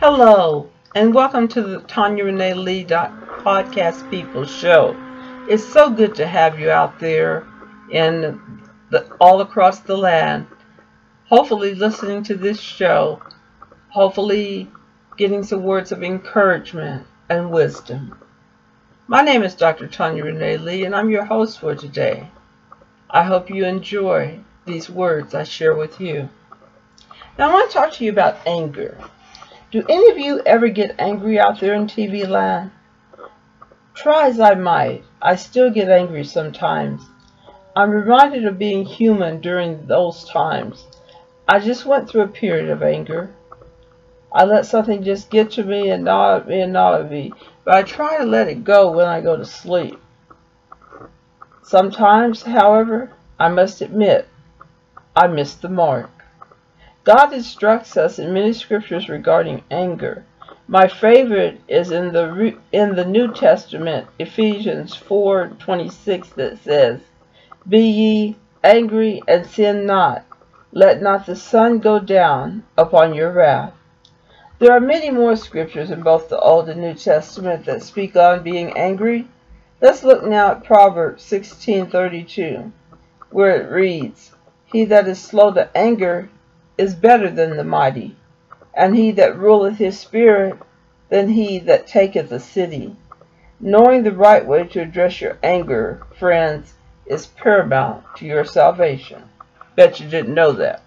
Hello, and welcome to the Tonia Renee Lee Podcast People Show. It's so good to have you out there in the, all across the land. Hopefully, listening to this show, hopefully, getting some words of encouragement and wisdom. My name is Dr. Tonia Renee Lee, and I'm your host for today. I hope you enjoy these words I share with you. Now, I want to talk to you about anger. Do any of you ever get angry out there in TV land? Try as I might, I still get angry sometimes. I'm reminded of being human during those times. I just went through a period of anger. I let something just get to me and gnaw at me and gnaw at me, but I try to let it go when I go to sleep. Sometimes, however, I must admit, I miss the mark. God instructs us in many scriptures regarding anger. My favorite is in the in the New Testament, Ephesians 4:26 that says, "Be ye angry and sin not; let not the sun go down upon your wrath." There are many more scriptures in both the Old and New Testament that speak on being angry. Let's look now at Proverbs 16:32, where it reads, "He that is slow to anger is better than the mighty, and he that ruleth his spirit than he that taketh a city. Knowing the right way to address your anger, friends, is paramount to your salvation. Bet you didn't know that.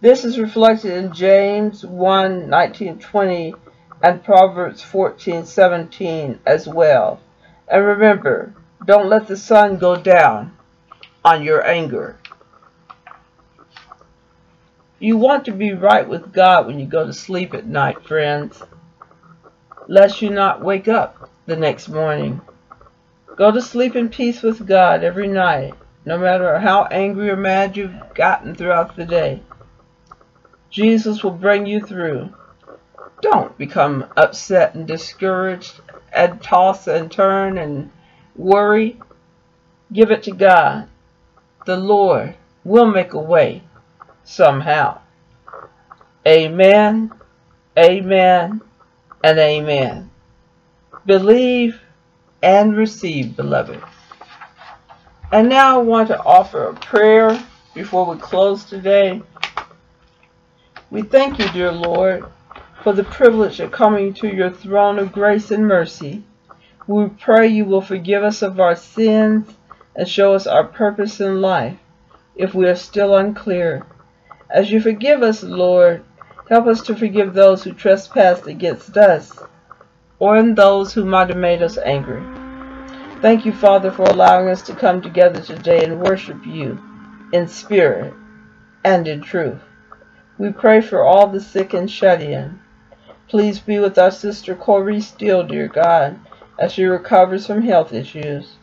This is reflected in James 1 19 20 and Proverbs 14 17 as well. And remember, don't let the sun go down on your anger. You want to be right with God when you go to sleep at night, friends, lest you not wake up the next morning. Go to sleep in peace with God every night, no matter how angry or mad you've gotten throughout the day. Jesus will bring you through. Don't become upset and discouraged and toss and turn and worry. Give it to God. The Lord will make a way somehow. Amen, amen, and amen. Believe and receive, beloved. And now I want to offer a prayer before we close today. We thank you, dear Lord, for the privilege of coming to your throne of grace and mercy. We pray you will forgive us of our sins and show us our purpose in life if we are still unclear. As you forgive us, Lord, help us to forgive those who trespassed against us, or in those who might have made us angry. Thank you, Father, for allowing us to come together today and worship you in spirit and in truth. We pray for all the sick and shut in. Please be with our sister Corey Steele, dear God, as she recovers from health issues.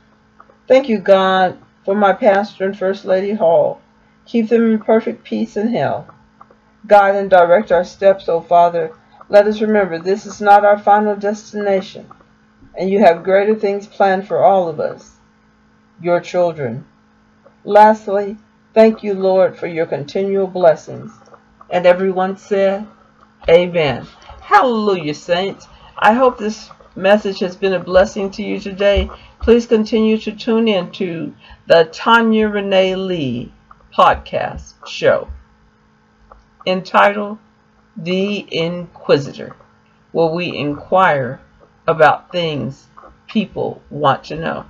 Thank you, God, for my pastor and First Lady Hall Keep them in perfect peace and health. Guide and direct our steps, O Father. Let us remember this is not our final destination, and you have greater things planned for all of us, your children. Lastly, thank you, Lord, for your continual blessings. And everyone said, Amen. Hallelujah, saints. I hope this message has been a blessing to you today. Please continue to tune in to the Tonia Renee Lee podcast show entitled The Inquisitor, where we inquire about things people want to know.